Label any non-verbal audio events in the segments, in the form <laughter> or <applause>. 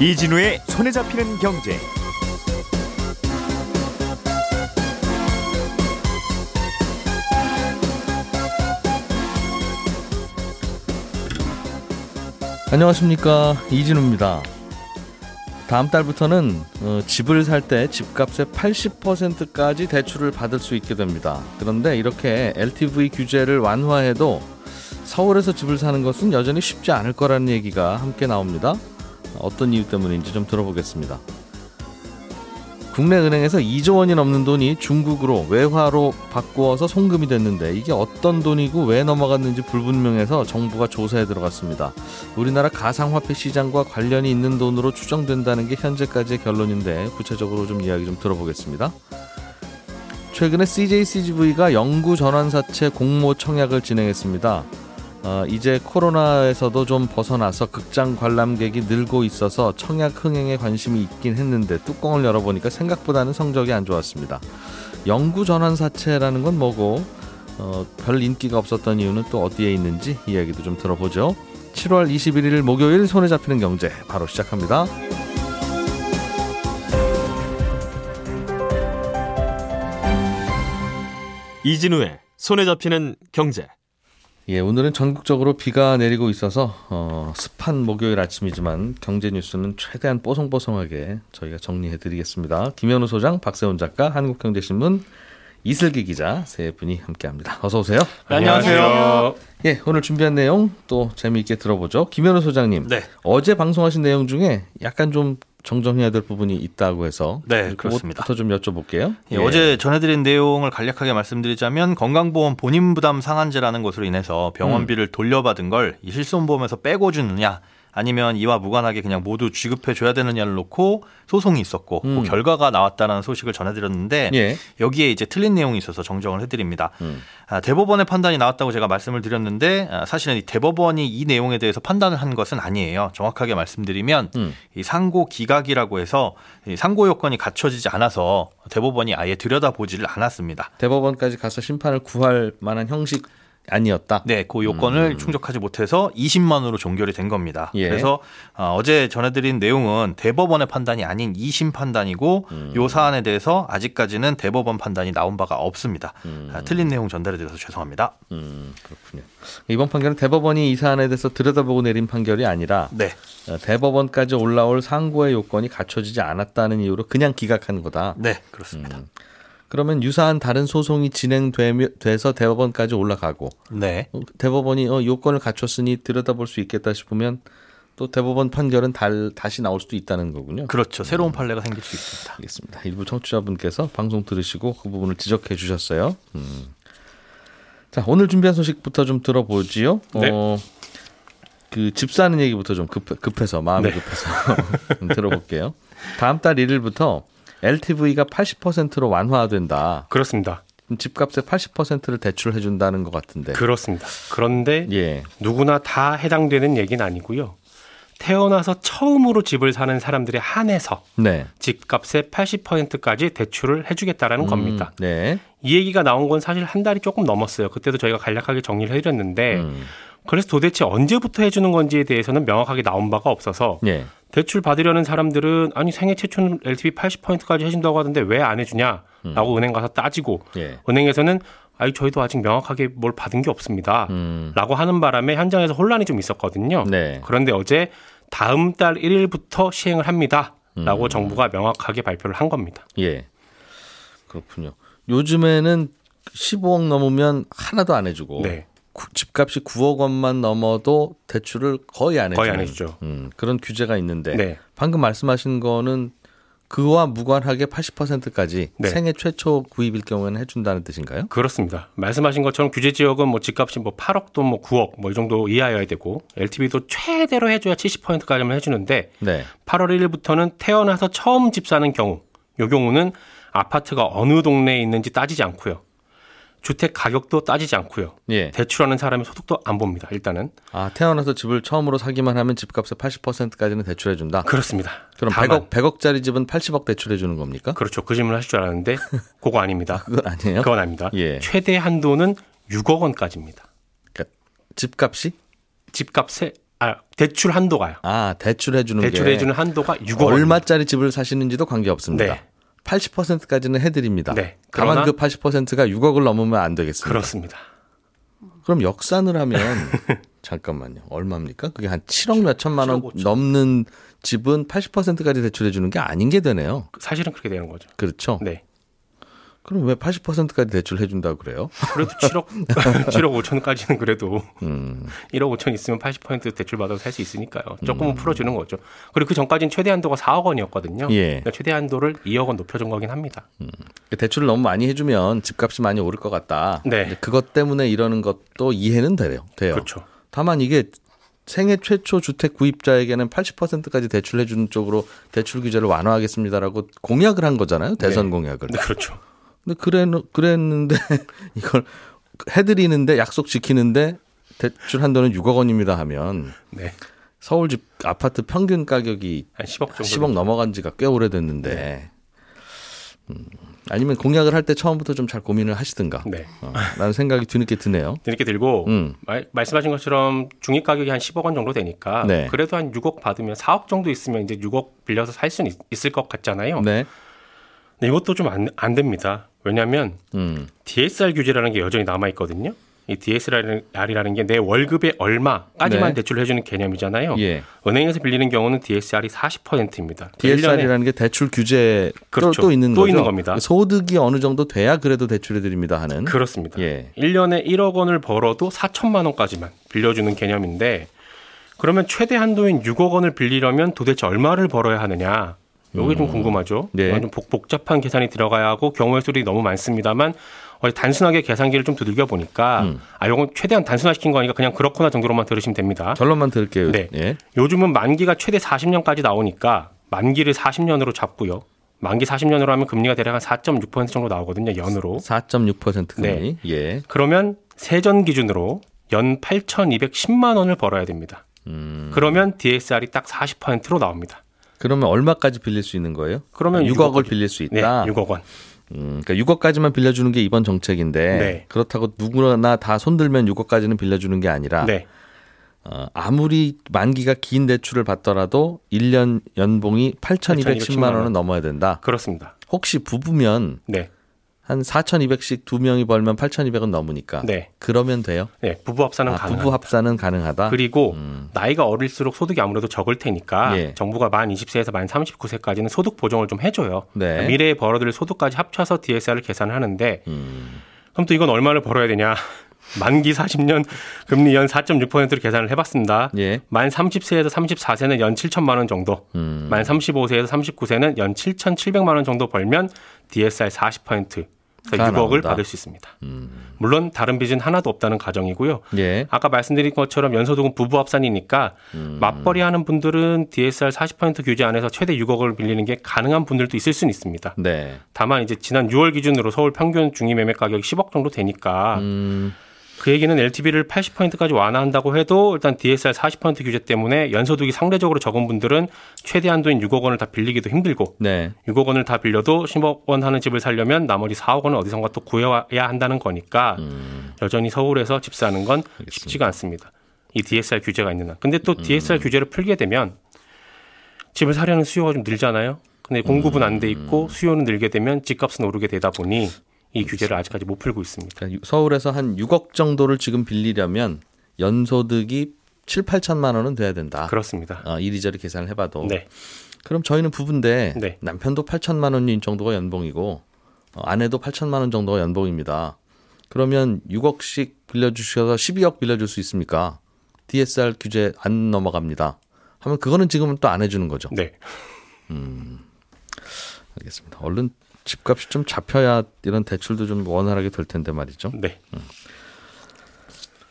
이진우의 손에 잡히는 경제. 안녕하십니까 이진우입니다. 다음 달부터는 어, 집을 살 때 집값의 80%까지 대출을 받을 수 있게 됩니다. 그런데 이렇게 LTV 규제를 완화해도 서울에서 집을 사는 것은 여전히 쉽지 않을 거라는 얘기가 함께 나옵니다. 어떤 이유 때문인지 좀 들어보겠습니다. 국내 은행에서 2조 원이 넘는 돈이 중국으로 외화로 바꾸어서 송금이 됐는데 이게 어떤 돈이고 왜 넘어갔는지 불분명해서 정부가 조사에 들어갔습니다. 우리나라 가상화폐 시장과 관련이 있는 돈으로 추정된다는 게 현재까지의 결론인데 구체적으로 좀 이야기 좀 들어보겠습니다. 최근에 CJCGV가 영구 전환사채 공모 청약을 진행했습니다. 어, 이제 코로나에서도 좀 벗어나서 극장 관람객이 늘고 있어서 청약 흥행에 관심이 있긴 했는데 뚜껑을 열어보니까 생각보다는 성적이 안 좋았습니다. 영구 전환 사채라는 건 뭐고 어, 별 인기가 없었던 이유는 또 어디에 있는지 이야기도 좀 들어보죠. 7월 21일 목요일 손에 잡히는 경제 바로 시작합니다. 이진우의 손에 잡히는 경제. 예, 오늘은 전국적으로 비가 내리고 있어서 어, 습한 목요일 아침이지만 경제 뉴스는 최대한 뽀송뽀송하게 저희가 정리해 드리겠습니다. 김현우 소장, 박세훈 작가, 한국경제신문 이슬기 기자 세 분이 함께합니다. 어서 오세요. 안녕하세요. 예, 오늘 준비한 내용 또 재미있게 들어보죠. 김현우 소장님. 네. 어제 방송하신 내용 중에 약간 좀 정정해야 될 부분이 있다고 해서 네, 그렇습니다. 부터 좀 여쭤볼게요. 예, 어제 전해드린 내용을 간략하게 말씀드리자면 건강보험 본인 부담 상한제라는 것으로 인해서 병원비를 돌려받은 걸이 실손보험에서 빼고 주느냐 아니면 이와 무관하게 그냥 모두 지급해 줘야 되느냐를 놓고 소송이 있었고 음. 그 결과가 나왔다는 소식을 전해드렸는데 예. 여기에 이제 틀린 내용이 있어서 정정을 해드립니다. 음. 아, 대법원의 판단이 나왔다고 제가 말씀을 드렸는데 아, 사실은 이 대법원이 이 내용에 대해서 판단을 한 것은 아니에요. 정확하게 말씀드리면 음. 이 상고 기각이라고 해서 이 상고 요건이 갖춰지지 않아서 대법원이 아예 들여다보지를 않았습니다. 대법원까지 가서 심판을 구할 만한 형식 아니었다. 네, 그 요건을 충족하지 못해서 20만 원으로 종결이 된 겁니다. 음. 예. 그래서 어, 어제 전해드린 내용은 대법원의 판단이 아닌 2심 판단이고 음. 요 사안에 대해서 아직까지는 대법원 판단이 나온 바가 없습니다. 음. 아, 틀린 내용 전달해드려서 죄송합니다. 음, 그렇군요. 이번 판결은 대법원이 이 사안에 대해서 들여다보고 내린 판결이 아니라 네, 어, 대법원까지 올라올 상고의 요건이 갖춰지지 않았다는 이유로 그냥 기각한 거다. 네, 그렇습니다. 음. 그러면 유사한 다른 소송이 진행돼서 대법원까지 올라가고 네, 어, 대법원이 어, 요건을 갖췄으니 들여다볼 수 있겠다 싶으면 또 대법원 판결은 달, 다시 나올 수도 있다는 거군요. 그렇죠. 새로운 판례가 생길 수 있습니다. 알겠습니다. 일부 청취자분께서 방송 들으시고 그 부분을 지적해 주셨어요. 음. 자, 오늘 준비한 소식부터 좀 들어보지요. 네. 어, 그 집 사는 얘기부터 좀 급, 급해서 마음이 네. 급해서 <laughs> 좀 들어볼게요. 다음 달 1일부터 LTV가 80%로 완화된다. 그렇습니다. 집값의 80%를 대출해 준다는 것 같은데. 그렇습니다. 그런데 예. 누구나 다 해당되는 얘기는 아니고요. 태어나서 처음으로 집을 사는 사람들에 한해서 네. 집값의 80%까지 대출을 해주겠다라는 겁니다. 음, 네. 이 얘기가 나온 건 사실 한 달이 조금 넘었어요. 그때도 저희가 간략하게 정리를 해드렸는데 음, 그래서 도대체 언제부터 해주는 건지에 대해서는 명확하게 나온 바가 없어서 예. 대출 받으려는 사람들은 아니 생애 최초는 LTV 80%까지 해준다고 하던데 왜 안 해주냐라고 은행 가서 따지고 예. 은행에서는 아니 저희도 아직 명확하게 뭘 받은 게 없습니다. 음. 라고 하는 바람에 현장에서 혼란이 좀 있었거든요. 네. 그런데 어제 다음 달 1일부터 시행을 합니다. 라고 음. 정부가 명확하게 발표를 한 겁니다. 예. 그렇군요. 요즘에는 15억 넘으면 하나도 안 해주고 네. 구- 집값이 9억 원만 넘어도 대출을 거의 안 해주는 거의 안 해주죠. 음, 그런 규제가 있는데 네. 방금 말씀하신 거는 그와 무관하게 80%까지 네. 생애 최초 구입일 경우에는 해준다는 뜻인가요? 그렇습니다. 말씀하신 것처럼 규제 지역은 뭐 집값이 뭐 8억도 뭐 9억 뭐 이 정도 이하여야 되고 LTV도 최대로 해줘야 70%까지만 해주는데 네. 8월 1일부터는 태어나서 처음 집 사는 경우, 요 경우는 아파트가 어느 동네에 있는지 따지지 않고요. 주택 가격도 따지지 않고요. 예. 대출하는 사람의 소득도 안 봅니다. 일단은 아 태어나서 집을 처음으로 사기만 하면 집값의 80%까지는 대출해 준다. 그렇습니다. 그럼 다만, 100억 100억짜리 집은 80억 대출해 주는 겁니까? 그렇죠. 그 질문을 하실 줄 알았는데 <laughs> 그거 아닙니다. 그건 아니에요. 그건 아닙니다. 예. 최대 한도는 6억 원까지입니다. 그러니까 집값이 집값의 아 대출 한도가요. 아 대출해 주는 게 대출해 주는 한도가 6억 원. 얼마짜리 집을 사시는지도 관계 없습니다. 네. 80%까지는 해드립니다. 네. 다만 그 80%가 6억을 넘으면 안 되겠습니다. 그렇습니다. 그럼 역산을 하면 <laughs> 잠깐만요. 얼마입니까? 그게 한 7억 몇 천만 원 7억 5천. 넘는 집은 80%까지 대출해 주는 게 아닌 게 되네요. 사실은 그렇게 되는 거죠. 그렇죠? 네. 그럼 왜 80%까지 대출해 준다고 그래요? 그래도 7억 7억 <laughs> 5천까지는 그래도 음. 1억 5천 있으면 80% 대출 받아서 살 수 있으니까요. 조금은 풀어주는 거죠. 그리고 그 전까지는 최대 한도가 4억 원이었거든요. 예. 그러니까 최대 한도를 2억 원 높여준 거긴 합니다. 대출을 너무 많이 해주면 집값이 많이 오를 것 같다. 네. 그것 때문에 이러는 것도 이해는 돼요. 돼요. 그렇죠. 다만 이게 생애 최초 주택 구입자에게는 80%까지 대출해 주는 쪽으로 대출 규제를 완화하겠습니다라고 공약을 한 거잖아요. 대선 네. 공약을. 네, 그렇죠. 근데 그래 그랬는데 <laughs> 이걸 해드리는데 약속 지키는데 대출 한도는 6억 원입니다 하면 네. 서울 집 아파트 평균 가격이 한 10억 정도. 10억 넘어간 지가 꽤 오래됐는데 음, 아니면 공약을 할 때 처음부터 좀 잘 고민을 하시든가 네. 어, 라는 생각이 뒤늦게 드네요. 이렇게 들고 음. 말, 말씀하신 것처럼 중위 가격이 한 10억 원 정도 되니까 네. 그래도 한 6억 받으면 4억 정도 있으면 이제 6억 빌려서 살 수는 있- 있을 것 같잖아요. 네. 근데 이것도 좀 안 안 됩니다. 왜냐하면 음. DSR 규제라는 게 여전히 남아 있거든요. 이 DSR이라는 게 내 월급의 얼마까지만 네. 대출을 해주는 개념이잖아요. 예. 은행에서 빌리는 경우는 DSR이 40%입니다. DSR이라는 게 대출 규제 또- 그렇죠. 또, 있는 또 거죠. 있는 겁니다. 소득이 어느 정도 돼야 그래도 대출해 드립니다 하는. 그렇습니다. 예. 1년에 1억 원을 벌어도 4천만 원까지만 빌려주는 개념인데 그러면 최대 한도인 6억 원을 빌리려면 도대체 얼마를 벌어야 하느냐? 이게 좀 궁금하죠. 네. 좀 복, 복잡한 계산이 들어가야 하고 경우의 수들이 너무 많습니다만 단순하게 계산기를 좀 두들겨 보니까 음. 아 이건 최대한 단순화시킨 거니까 그냥 그렇구나 정도로만 들으시면 됩니다. 결론만 들을게요. 네. 예. 요즘은 만기가 최대 40년까지 나오니까 만기를 40년으로 잡고요. 만기 40년으로 하면 금리가 대략 한 4.6% 정도 나오거든요. 연으로. 4.6% 금리. 네. 예. 그러면 세전 기준으로 연 8,210만 원을 벌어야 됩니다. 음. 그러면 DSR이 딱 40%로 나옵니다. 그러면 얼마까지 빌릴 수 있는 거예요? 그러면 6억을 6억 빌릴 수 네, 있다. 6억 원. 음, 그러니까 6억까지만 빌려주는 게 이번 정책인데 네. 그렇다고 누구나 다 손들면 6억까지는 빌려주는 게 아니라 네. 어, 아무리 만기가 긴 대출을 받더라도 1년 연봉이 8,210만 원은 넘어야 된다. 그렇습니다. 혹시 부부면 네. 한 4,200씩 두 명이 벌면 8,200은 넘으니까 네. 그러면 돼요. 네. 부부 합산은 아, 가능합니다. 부부 합산은 가능하다. 그리고 나이가 어릴수록 소득이 아무래도 적을 테니까 예. 정부가 만 20세에서 만 39세까지는 소득 보정을 좀 해줘요. 네. 그러니까 미래에 벌어들 소득까지 합쳐서 DSR을 계산을 하는데 음. 그럼 또 이건 얼마를 벌어야 되냐? <laughs> 만기 40년 금리 연 4.6%로 계산을 해봤습니다. 예. 만 30세에서 34세는 연 7천만 원 정도, 음. 만 35세에서 39세는 연 7,700만 원 정도 벌면 DSR 40% 가 6억을 나온다. 음. 받을 수 있습니다. 물론 다른 빚은 하나도 없다는 가정이고요. 예. 아까 말씀드린 것처럼 연소득은 부부 합산이니까 음. 맞벌이 하는 분들은 DSR 40% 규제 안에서 최대 6억을 빌리는 게 가능한 분들도 있을 수는 있습니다. 네. 다만 이제 지난 6월 기준으로 서울 평균 중위 매매 가격이 10억 정도 되니까 음. 그 얘기는 LTV를 80%까지 완화한다고 해도 일단 DSR 40% 규제 때문에 연소득이 상대적으로 적은 분들은 최대 한 도인 6억 원을 다 빌리기도 힘들고 네. 6억 원을 다 빌려도 10억 원 하는 집을 살려면 나머지 4억 원은 어디선가 또 구해와야 한다는 거니까 음. 여전히 서울에서 집 사는 건 쉽지가 않습니다. 이 DSR 규제가 있는 한. 근데 또 DSR 음. 규제를 풀게 되면 집을 사려는 수요가 좀 늘잖아요. 근데 공급은 안 돼 있고 음. 수요는 늘게 되면 집값은 오르게 되다 보니 이 규제를 아직까지 못 풀고 있습니다. 그러니까 유- 서울에서 한 6억 정도를 지금 빌리려면 연소득이 7, 8천만 원은 돼야 된다. 그렇습니다. 어, 이리저리 계산을 해봐도. 네. 그럼 저희는 부부인데 네. 남편도 8천만 원인 정도가 연봉이고 어, 아내도 8천만 원 정도가 연봉입니다. 그러면 6억씩 빌려주셔서 12억 빌려줄 수 있습니까? DSR 규제 안 넘어갑니다. 하면 그거는 지금은 또 안 해주는 거죠. 네. 알겠습니다. 얼른 집값이 좀 잡혀야 이런 대출도 좀 원활하게 될 텐데 말이죠. 네.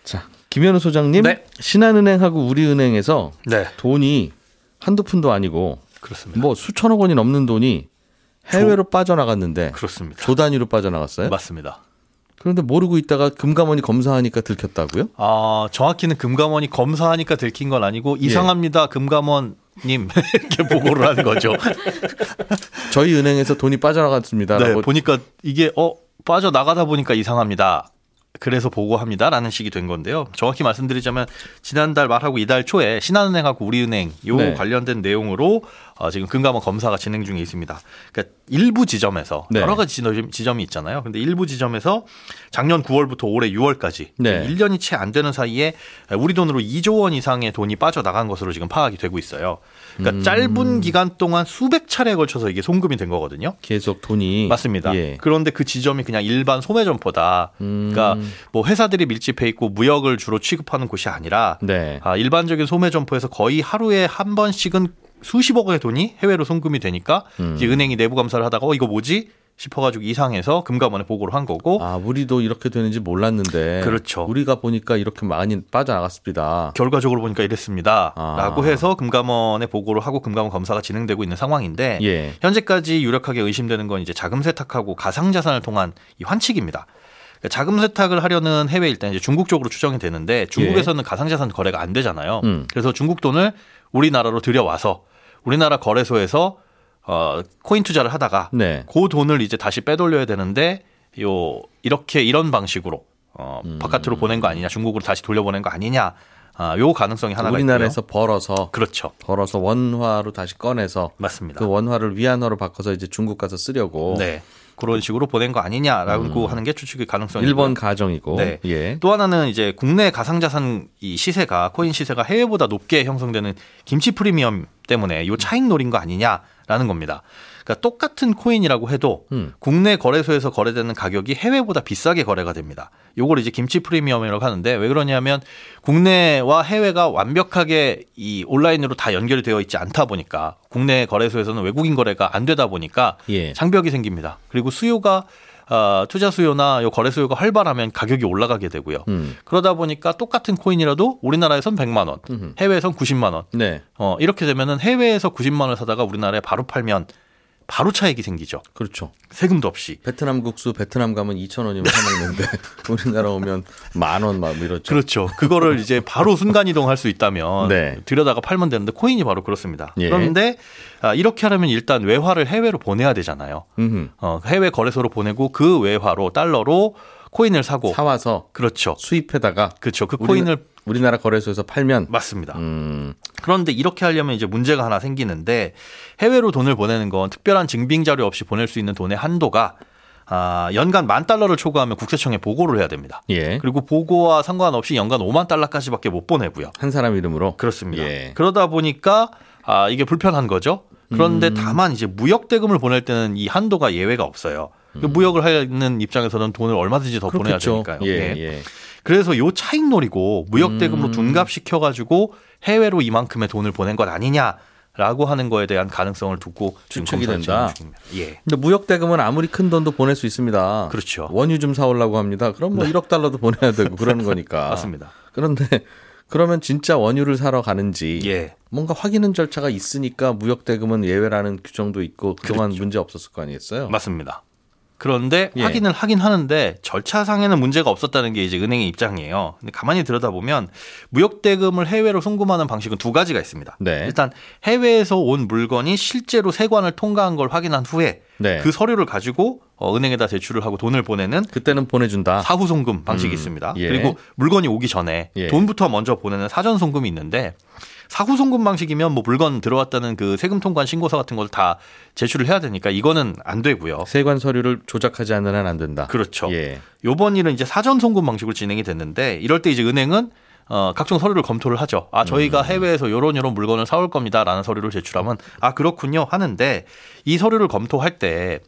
자, 김현우 소장님, 네. 신한은행하고 우리은행에서 네. 돈이 한두 푼도 아니고 그렇습니다. 뭐 수천억 원이 넘는 돈이 해외로 빠져나갔는데 그렇습니다. 조 단위로 빠져나갔어요. 맞습니다. 그런데 모르고 있다가 금감원이 검사하니까 들켰다고요? 아, 정확히는 금감원이 검사하니까 들킨 건 아니고 이상합니다. 금감원 님 <laughs> 이렇게 보고를 한 거죠. <laughs> 저희 은행에서 돈이 네, 빠져나갔습니다라고 보니까 이게 어 빠져 나가다 보니까 이상합니다. 그래서 보고합니다라는 식이 된 건데요. 정확히 말씀드리자면 지난달 말하고 이달 초에 신한은행하고 우리은행 요 네. 관련된 내용으로 어, 지금 금감원 검사가 진행 중에 있습니다. 그러니까 일부 지점에서 네. 여러 가지 지점- 지점이 있잖아요. 근데 일부 지점에서 작년 9월부터 올해 6월까지 네. 1년이 채 안 되는 사이에 우리 돈으로 2조 원 이상의 돈이 빠져나간 것으로 지금 파악이 되고 있어요. 그러니까 음. 짧은 기간 동안 수백 차례에 걸쳐서 이게 송금이 된 거거든요. 계속 돈이 맞습니다. 예. 그런데 그 지점이 그냥 일반 소매 점포다. 음. 그러니까 뭐 회사들이 밀집해 있고 무역을 주로 취급하는 곳이 아니라 네. 아, 일반적인 소매 점포에서 거의 하루에 한 번씩은 수십억의 돈이 해외로 송금이 되니까 음. 이제 은행이 내부 감사를 하다가 어 이거 뭐지 싶어가지고 이상해서 금감원에 보고를 한 거고 아, 우리도 이렇게 되는지 몰랐는데. 그렇죠. 우리가 보니까 이렇게 많이 빠져나갔습니다. 결과적으로 보니까 이랬습니다. 아. 라고 해서 금감원에 보고를 하고 금감원 검사가 진행되고 있는 상황인데 예. 현재까지 유력하게 의심되는 건 이제 자금 세탁하고 가상 자산을 통한 이 환칙입니다. 그러니까 자금 세탁을 하려는 해외 일단 이제 중국 쪽으로 추정이 되는데 중국에서는 가상 자산 거래가 안 되잖아요. 예. 음. 그래서 중국 돈을 우리나라로 들여와서 우리나라 거래소에서 어 코인 투자를 하다가 네. 그 돈을 이제 다시 빼돌려야 되는데 요 이렇게 이런 방식으로 어 음. 바깥으로 보낸 거 아니냐 중국으로 다시 돌려보낸 거 아니냐 아, 요 가능성이 하나가 우리나라에서 있고요. 벌어서 그렇죠 벌어서 원화로 다시 꺼내서 맞습니다. 그 원화를 위안화로 바꿔서 이제 중국 가서 쓰려고 네 그런 식으로 보낸 거 아니냐라고 하는 게 추측의 가능성이 음. 일본 있고요. 가정이고 네. 예. 또 하나는 이제 국내 가상자산 이 시세가 코인 시세가 해외보다 높게 형성되는 김치 프리미엄 때문에 요 차익 노린 거 아니냐라는 겁니다. 그러니까 똑같은 코인이라고 해도 음. 국내 거래소에서 거래되는 가격이 해외보다 비싸게 거래가 됩니다. 요걸 이제 김치 프리미엄이라고 하는데 왜 그러냐면 국내와 해외가 완벽하게 이 온라인으로 다 연결이 되어 있지 않다 보니까 국내 거래소에서는 외국인 거래가 안 되다 보니까 예. 장벽이 생깁니다. 그리고 수요가 어, 투자 수요나 요 거래 수요가 활발하면 가격이 올라가게 되고요. 음. 그러다 보니까 똑같은 코인이라도 우리나라에선 100만 원. 해외에선 90만 원. 네. 어, 이렇게 되면은 해외에서 90만 원을 사다가 우리나라에 바로 팔면 바로 차익이 생기죠. 그렇죠. 세금도 없이. 베트남 국수 베트남 가면 2,000원이면 사 먹는데 우리나라 오면 만 원 막 이렇죠. 그렇죠. 그거를 이제 바로 순간 이동할 수 있다면 네. 들여다가 팔면 되는데 코인이 바로 그렇습니다. 예. 그런데 아, 이렇게 하려면 일단 외화를 해외로 보내야 되잖아요. 음흠. 어, 해외 거래소로 보내고 그 외화로 달러로 코인을 사고 사와서 그렇죠. 수입해다가 그렇죠. 그 코인을 우리나라 거래소에서 팔면 맞습니다. 음. 그런데 이렇게 하려면 이제 문제가 하나 생기는데 해외로 돈을 보내는 건 특별한 증빙 자료 없이 보낼 수 있는 돈의 한도가 아, 연간 만 달러를 초과하면 국세청에 보고를 해야 됩니다. 예. 그리고 보고와 상관없이 연간 5만 달러까지밖에 못 보내고요. 한 사람 이름으로 그렇습니다. 예. 그러다 보니까 아, 이게 불편한 거죠. 그런데 음. 다만 이제 무역 대금을 보낼 때는 이 한도가 예외가 없어요. 그 무역을 하는 입장에서는 돈을 얼마든지 더 보내야 음. 그렇겠죠. 되니까요. 예, 예. 예. 그래서 요 차익 노리고 무역 대금으로 음. 둔갑시켜 가지고 해외로 이만큼의 돈을 보낸 것 아니냐 라고 하는 거에 대한 가능성을 두고 추측이 된다. 예. 근데 무역 대금은 아무리 큰 돈도 보낼 수 있습니다. 그렇죠. 원유 좀 사오려고 합니다. 그럼 뭐 1억 달러도 <laughs> 보내야 되고 그러는 거니까. 맞습니다. 그런데 그러면 진짜 원유를 사러 가는지 예. 뭔가 확인은 절차가 있으니까 무역 대금은 예외라는 규정도 있고 그동안 그렇죠. 문제 없었을 거 아니겠어요? 맞습니다. 그런데 예. 확인을 하긴 하는데 절차상에는 문제가 없었다는 게 이제 은행의 입장이에요. 근데 가만히 들여다보면 무역 대금을 해외로 송금하는 방식은 두 가지가 있습니다. 네. 일단 해외에서 온 물건이 실제로 세관을 통과한 걸 확인한 후에 네. 그 서류를 가지고 어, 은행에다 제출을 하고 돈을 보내는 그때는 보내준다. 사후 송금 방식이 음, 있습니다. 예. 그리고 물건이 오기 전에 예. 돈부터 먼저 보내는 사전 송금이 있는데 사후 송금 방식이면 뭐 물건 들어왔다는 그 세금 통관 신고서 같은 걸 다 제출을 해야 되니까 이거는 안 되고요. 세관 서류를 조작하지 않는 한 안 된다. 그렇죠. 예. 요번 일은 이제 사전 송금 방식으로 진행이 됐는데 이럴 때 이제 은행은 어, 각종 서류를 검토를 하죠. 아, 음. 저희가 해외에서 요런 요런 물건을 사올 겁니다라는 서류를 제출하면 아, 그렇군요 하는데 이 서류를 검토할 때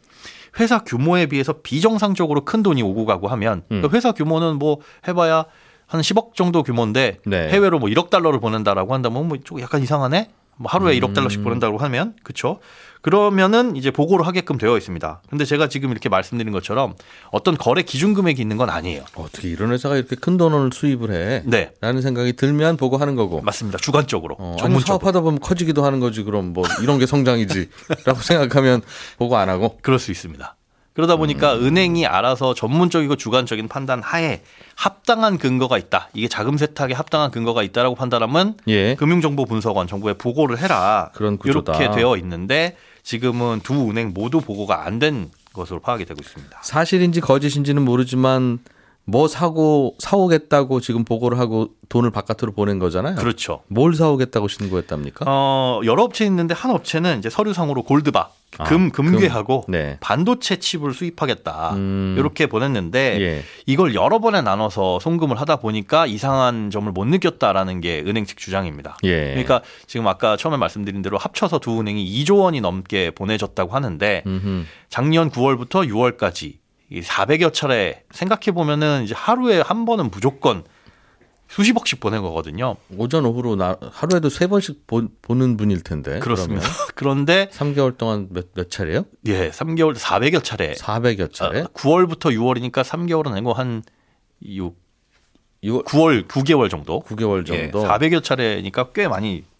회사 규모에 비해서 비정상적으로 큰 돈이 오고 가고 하면 음. 그 회사 규모는 뭐 해봐야 한 10억 정도 규모인데 네. 해외로 뭐 1억 달러를 보낸다라고 한다면 뭐 좀 약간 이상하네. 뭐 하루에 음. 1억 달러씩 보낸다고 하면 그렇죠. 그러면은 이제 보고를 하게끔 되어 있습니다. 근데 제가 지금 이렇게 말씀드린 것처럼 어떤 거래 기준 금액이 있는 건 아니에요. 어떻게 이런 회사가 이렇게 큰 돈을 수입을 해? 네. 라는 생각이 들면 보고하는 거고. 맞습니다. 주관적으로. 어, 아니. 사업하다 보면 커지기도 하는 거지. 그럼 뭐 이런 게 성장이지라고 <laughs> 생각하면 보고 안 하고. 그럴 수 있습니다. 그러다 보니까 음. 은행이 알아서 전문적이고 주관적인 판단 하에 합당한 근거가 있다. 이게 자금 세탁에 합당한 근거가 있다라고 판단하면 예. 금융정보분석원 정부에 보고를 해라. 그런 구조다. 이렇게 되어 있는데 지금은 두 은행 모두 보고가 안 된 것으로 파악이 되고 있습니다. 사실인지 거짓인지는 모르지만 뭐 사고 사오겠다고 지금 보고를 하고 돈을 바깥으로 보낸 거잖아요. 그렇죠. 뭘 사오겠다고 신고했답니까? 어, 여러 업체 있는데 한 업체는 이제 서류상으로 골드바, 아, 금, 금괴하고 금. 네. 반도체 칩을 수입하겠다. 음. 이렇게 보냈는데 예. 이걸 여러 번에 나눠서 송금을 하다 보니까 이상한 점을 못 느꼈다라는 게 은행 측 주장입니다. 예. 그러니까 지금 아까 처음에 말씀드린 대로 합쳐서 두 은행이 2조 원이 넘게 보내줬다고 하는데 음흠. 작년 9월부터 6월까지 400여 차례 생각해 보면은 이제 하루에 한 번은 무조건 수십억씩 보낸 거거든요. 오전 오후로 나, 하루에도 세 번씩 보, 는 분일 텐데. 그렇습니다. <laughs> 그런데 3개월 동안 몇, 몇 차례요? 예, 3개월 400여 차례. 400여 차례. 아, 9월부터 6월이니까 3개월은 아니고 한 6, 6월 9월 9개월 정도. 9개월 정도. 예, 400여 차례니까 꽤 많이 음,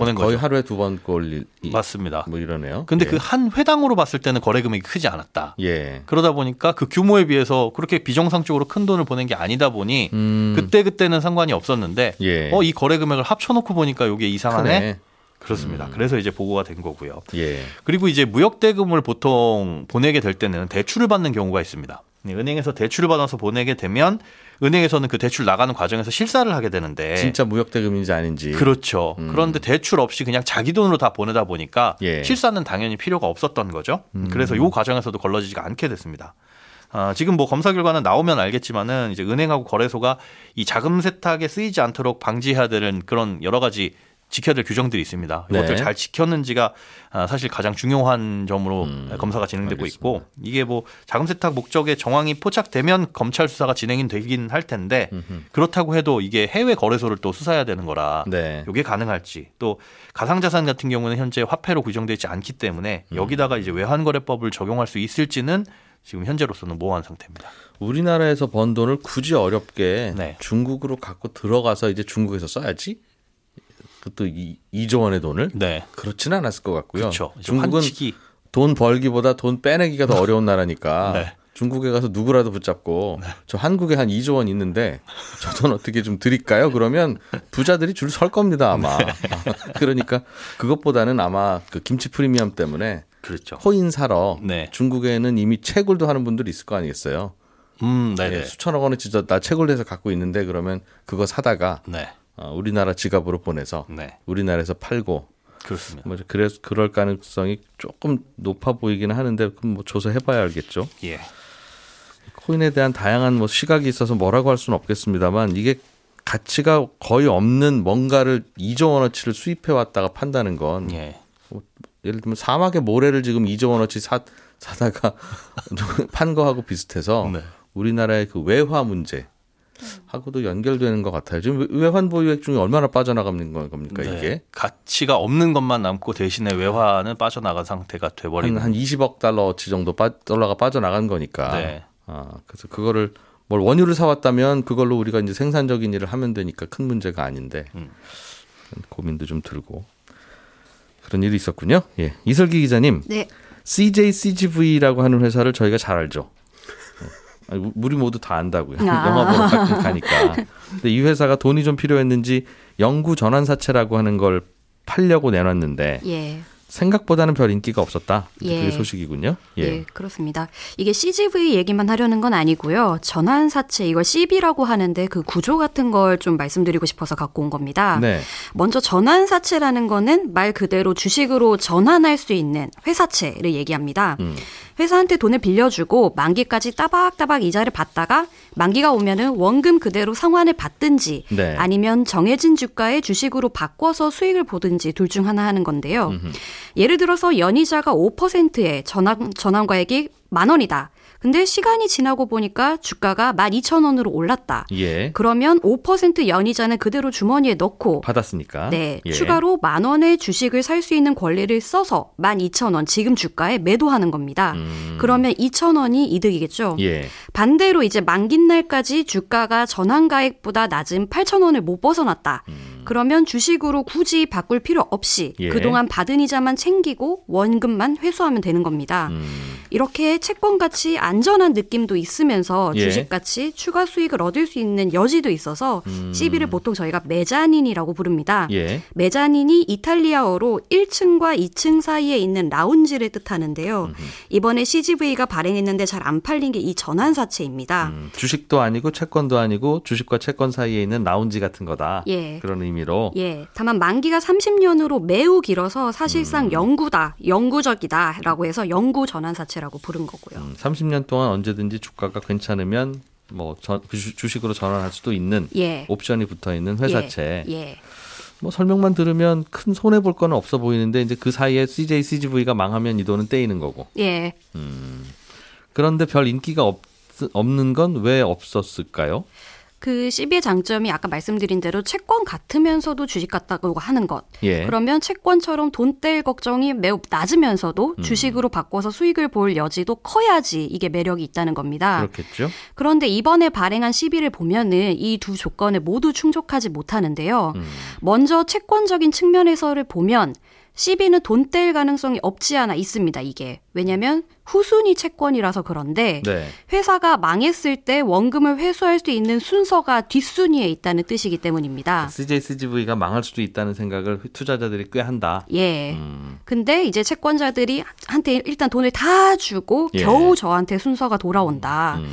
보낸 거의 거죠. 하루에 두 번 꼴 맞습니다. 뭐 이러네요. 근데 예. 그한 회당으로 봤을 때는 거래 금액이 크지 않았다. 예. 그러다 보니까 그 규모에 비해서 그렇게 비정상적으로 큰 돈을 보낸 게 아니다 보니 음, 그때 그때는 상관이 없었는데 예. 어이 거래 금액을 합쳐놓고 보니까 이게 이상하네. 크네. 그렇습니다. 그래서 이제 보고가 된 거고요. 예. 그리고 이제 무역 대금을 보통 보내게 될 때는 대출을 받는 경우가 있습니다. 네, 은행에서 대출을 받아서 보내게 되면 은행에서는 그 대출 나가는 과정에서 실사를 하게 되는데 진짜 무역 대금인지 아닌지. 그렇죠. 음. 그런데 대출 없이 그냥 자기 돈으로 다 보내다 보니까 예. 음. 실사는 당연히 필요가 없었던 거죠. 그래서 이 과정에서도 걸러지지가 않게 됐습니다. 아, 지금 뭐 검사 결과는 나오면 알겠지만은 이제 은행하고 거래소가 이 자금 세탁에 쓰이지 않도록 방지해야 되는 그런 여러 가지 지켜야 될 규정들이 있습니다. 이것들 네. 잘 지켰는지가 아, 사실 가장 중요한 점으로 음, 검사가 진행되고 알겠습니다. 있고 이게 뭐 자금 세탁 목적의 정황이 포착되면 검찰 수사가 진행이 되긴 할 텐데 음흠. 그렇다고 해도 이게 해외 거래소를 또 수사해야 되는 거라 네. 이게 가능할지 또 가상자산 같은 경우는 현재 화폐로 규정되어 있지 않기 때문에 음. 여기다가 이제 외환거래법을 적용할 수 있을지는 지금 현재로서는 모호한 상태입니다. 우리나라에서 번 돈을 굳이 어렵게 네. 중국으로 갖고 들어가서 이제 중국에서 써야지. 그것도 이 2조 원의 돈을 네, 그렇지는 않았을 것 같고요. 그렇죠. 중국은 환치기 돈 벌기보다 돈 빼내기가 더 <laughs> 어려운 나라니까 네. 중국에 가서 누구라도 붙잡고 저 한국에 한 2조 원 있는데 저 돈 어떻게 좀 드릴까요? 그러면 부자들이 줄 설 겁니다 아마. 네. <laughs> 그러니까 그것보다는 아마 그 김치 프리미엄 때문에 그렇죠. 코인 사러 네. 중국에는 이미 채굴도 하는 분들이 있을 거 아니겠어요? 음, 예, 네네. 수천억 원어치 저- 나 채굴돼서 갖고 있는데 그러면 그거 사다가 네, 어, 우리나라 지갑으로 보내서 네, 우리나라에서 팔고 그렇습니다. 뭐 그래서 그럴 가능성이 조금 높아 보이기는 하는데 그럼 뭐 조사해봐야 알겠죠. 예, 코인에 대한 다양한 뭐 시각이 있어서 뭐라고 할 수는 없겠습니다만 이게 가치가 거의 없는 뭔가를 2조 원어치를 수입해 왔다가 판다는 건 예, 예를 들면 사막의 모래를 지금 2조 원어치 사, 사다가 <laughs> 판 거하고 비슷해서 네. 우리나라의 그 외화 문제 하고도 연결되는 것 같아요. 지금 외환 보유액 중에 얼마나 빠져나가는 건 겁니까 네. 이게? 가치가 없는 것만 남고 대신에 외화는 빠져나간 상태가 한, 돼버리는. 한 20억 달러어치 정도 빠, 달러가 빠져나간 거니까. 네. 아, 그래서 그거를 뭘 원유를 사왔다면 그걸로 우리가 이제 생산적인 일을 하면 되니까 큰 문제가 아닌데 음. 고민도 좀 들고 그런 일이 있었군요. 예, 이설기 기자님, 네. CJCGV라고 하는 회사를 저희가 잘 알죠. 어, 아니, 우리 모두 다 안다고요. 아. <laughs> 영화 보러 가끔 가니까. 근데 이 회사가 돈이 좀 필요했는지 영구 전환 사채라고 하는 걸 팔려고 내놨는데 예. 생각보다는 별 인기가 없었다. 예. 그게 소식이군요. 예. 예. 그렇습니다. 이게 CGV 얘기만 하려는 건 아니고요. 전환사채 이걸 CB라고 하는데 그 구조 같은 걸 좀 말씀드리고 싶어서 갖고 온 겁니다. 네. 먼저 전환 사채라는 거는 말 그대로 주식으로 전환할 수 있는 회사채를 얘기합니다. 음. 회사한테 돈을 빌려주고 만기까지 따박따박 이자를 받다가 만기가 오면은 원금 그대로 상환을 받든지 네. 아니면 정해진 주가의 주식으로 바꿔서 수익을 보든지 둘 중 하나 하는 건데요. 예를 들어서 연이자가 5%의 전환, 전환과액이 만 원이다. 근데 시간이 지나고 보니까 주가가 12,000원으로 올랐다. 예. 그러면 5% 연이자는 그대로 주머니에 넣고 받았으니까. 네, 예. 추가로 만 원의 주식을 살 수 있는 권리를 써서 12,000원 지금 주가에 매도하는 겁니다. 음. 그러면 2,000원이 이득이겠죠. 예. 반대로 이제 만기 날까지 주가가 전환 가액보다 낮은 8,000원을 못 벗어났다. 음. 그러면 주식으로 굳이 바꿀 필요 없이 예. 그동안 받은 이자만 챙기고 원금만 회수하면 되는 겁니다. 음. 이렇게 채권 같이 안전한 느낌도 있으면서 예. 주식 같이 추가 수익을 얻을 수 있는 여지도 있어서 CB를 보통 저희가 메자닌이라고 부릅니다. 음. 예. 메자닌이 이탈리아어로 1층과 2층 사이에 있는 라운지를 뜻하는데요. 이번에 CGV가 발행했는데 잘 안 팔린 게 이 전환사채입니다. 음, 주식도 아니고 채권도 아니고 주식과 채권 사이에 있는 라운지 같은 거다. 예. 그런 의미로. 예. 다만 만기가 30년으로 매우 길어서 사실상 음. 영구다, 영구적이다라고 해서 영구 전환사채 라고 부른 거고요. 음, 30년 동안 언제든지 주가가 괜찮으면 뭐 전- 그 주- 주식으로 전환할 수도 있는 예. 옵션이 붙어 있는 회사채. 예. 예. 뭐 설명만 들으면 큰 손해 볼 거는 없어 보이는데 이제 그 사이에 CJ CGV가 망하면 이 돈은 떼이는 거고. 예. 그런데 별 인기가 없, 없는 건 왜 없었을까요? 그 CB의 장점이 아까 말씀드린 대로 채권 같으면서도 주식 같다고 하는 것. 예. 그러면 채권처럼 돈 뗄 걱정이 매우 낮으면서도 음. 주식으로 바꿔서 수익을 볼 여지도 커야지 이게 매력이 있다는 겁니다. 그렇겠죠. 그런데 이번에 발행한 CB를 보면은 이 두 조건을 모두 충족하지 못하는데요. 음. 먼저 채권적인 측면에서를 보면 CB는 돈뗄 가능성이 없지 않아 있습니다. 이게 왜냐하면 후순위 채권이라서 그런데 네. 회사가 망했을 때 원금을 회수할 수 있는 순서가 뒷순위에 있다는 뜻이기 때문입니다. CJ CGV가 망할 수도 있다는 생각을 투자자들이 꽤 한다. 예. 음. 근데 이제 채권자들이 한테 일단 돈을 다 주고 예. 겨우 저한테 순서가 돌아온다. 음.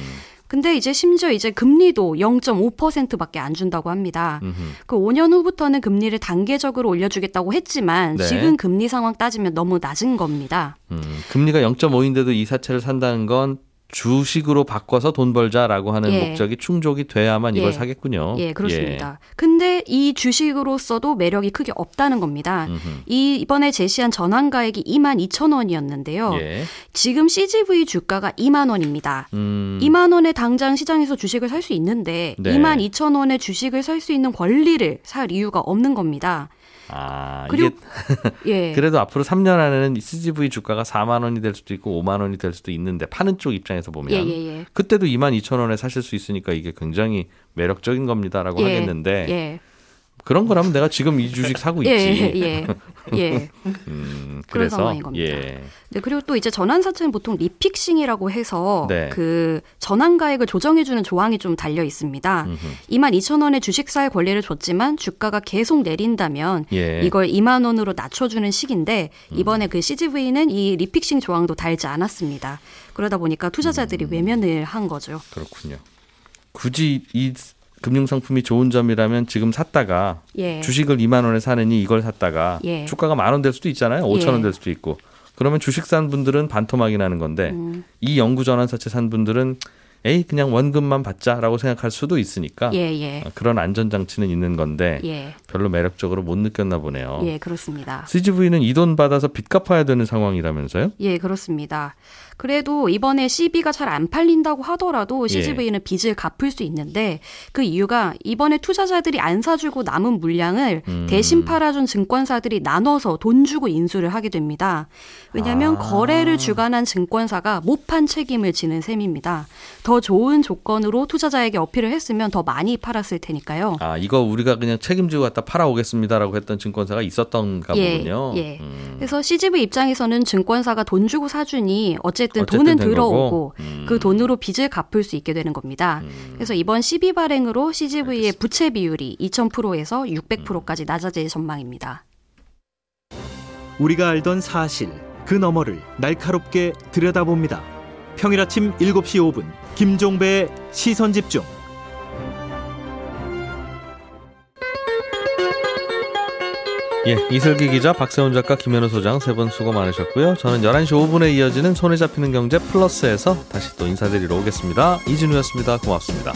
근데 이제 심지어 이제 금리도 0.5%밖에 안 준다고 합니다. 음흠. 그 5년 후부터는 금리를 단계적으로 올려주겠다고 했지만 네. 지금 금리 상황 따지면 너무 낮은 겁니다. 음, 금리가 0.5인데도 이 사채를 산다는 건 주식으로 바꿔서 돈 벌자라고 하는 예. 목적이 충족이 돼야만 이걸 예. 사겠군요. 예, 그렇습니다. 근데 이 주식으로서도 매력이 크게 없다는 겁니다. 음흠. 이 이번에 제시한 전환 가액이 2만 2천 원이었는데요. 예. 지금 CGV 주가가 2만 원입니다. 음, 2만 원에 당장 시장에서 주식을 살 수 있는데 네. 2만 2천 원에 주식을 살 수 있는 권리를 살 이유가 없는 겁니다. 아, 그리고 이게 <laughs> 예. 그래도 앞으로 3년 안에는 CGV 주가가 4만 원이 될 수도 있고 5만 원이 될 수도 있는데 파는 쪽 입장에서 보면 예, 예, 예. 그때도 2만 2천 원에 사실 수 있으니까 이게 굉장히 매력적인 겁니다라고 예, 하겠는데 예. 그런 거라면 내가 지금 이 주식 사고 예, 있지. 예, 예. 예. <laughs> 음, 그런 상황인 겁니다. 예. 네, 그리고 또 이제 전환 사채는 보통 refixing이라고 해서 네. 그 전환 가액을 조정해 주는 조항이 좀 달려 있습니다. 음흠. 2만 2천 원에 주식 살 권리를 줬지만 주가가 계속 내린다면 예. 이걸 2만 원으로 낮춰 주는 식인데 음. 이번에 그 CGV는 이 refixing 조항도 달지 않았습니다. 그러다 보니까 투자자들이 음. 외면을 한 거죠. 그렇군요. 굳이 이 금융 상품이 좋은 점이라면 지금 샀다가 예. 주식을 2만 원에 사느니 이걸 샀다가 예. 주가가 만 원 될 수도 있잖아요. 5천 원 예. 될 수도 있고. 그러면 주식 산 분들은 반토막이 나는 건데 음. 이 연구 전환사채 산 분들은 에이 그냥 원금만 받자라고 생각할 수도 있으니까 예, 예. 어, 그런 안전 장치는 있는 건데 예. 별로 매력적으로 못 느꼈나 보네요. 예, 그렇습니다. CGV는 이 돈 받아서 빚 갚아야 되는 상황이라면서요? 예, 그렇습니다. 그래도 이번에 CB가 잘 안 팔린다고 하더라도 예. CGV는 빚을 갚을 수 있는데 그 이유가 이번에 투자자들이 안 사주고 남은 물량을 음. 대신 팔아준 증권사들이 나눠서 돈 주고 인수를 하게 됩니다. 왜냐하면 아. 거래를 주관한 증권사가 못 판 책임을 지는 셈입니다. 더 좋은 조건으로 투자자에게 어필을 했으면 더 많이 팔았을 테니까요. 아 이거 우리가 그냥 책임지고 갖다 팔아오겠습니다라고 했던 증권사가 있었던가 보군요. 예. 음. 그래서 CGV 입장에서는 증권사가 돈 주고 사주니 어 쨌든, 어쨌든 돈은 된 들어오고. 음. 그 돈으로 빚을 갚을 수 있게 되는 겁니다. 그래서 이번 12 발행으로 CGV의 부채 비율이 2,000%에서 600%까지 낮아질 전망입니다. 우리가 알던 사실 그 너머를 날카롭게 들여다봅니다. 평일 아침 7시 5분 김종배의 시선 집중. 예, 이슬기 기자, 박세훈 작가, 김현우 소장 세 분 수고 많으셨고요. 저는 11시 5분에 이어지는 손에 잡히는 경제 플러스에서 다시 또 인사드리러 오겠습니다. 이진우였습니다. 고맙습니다.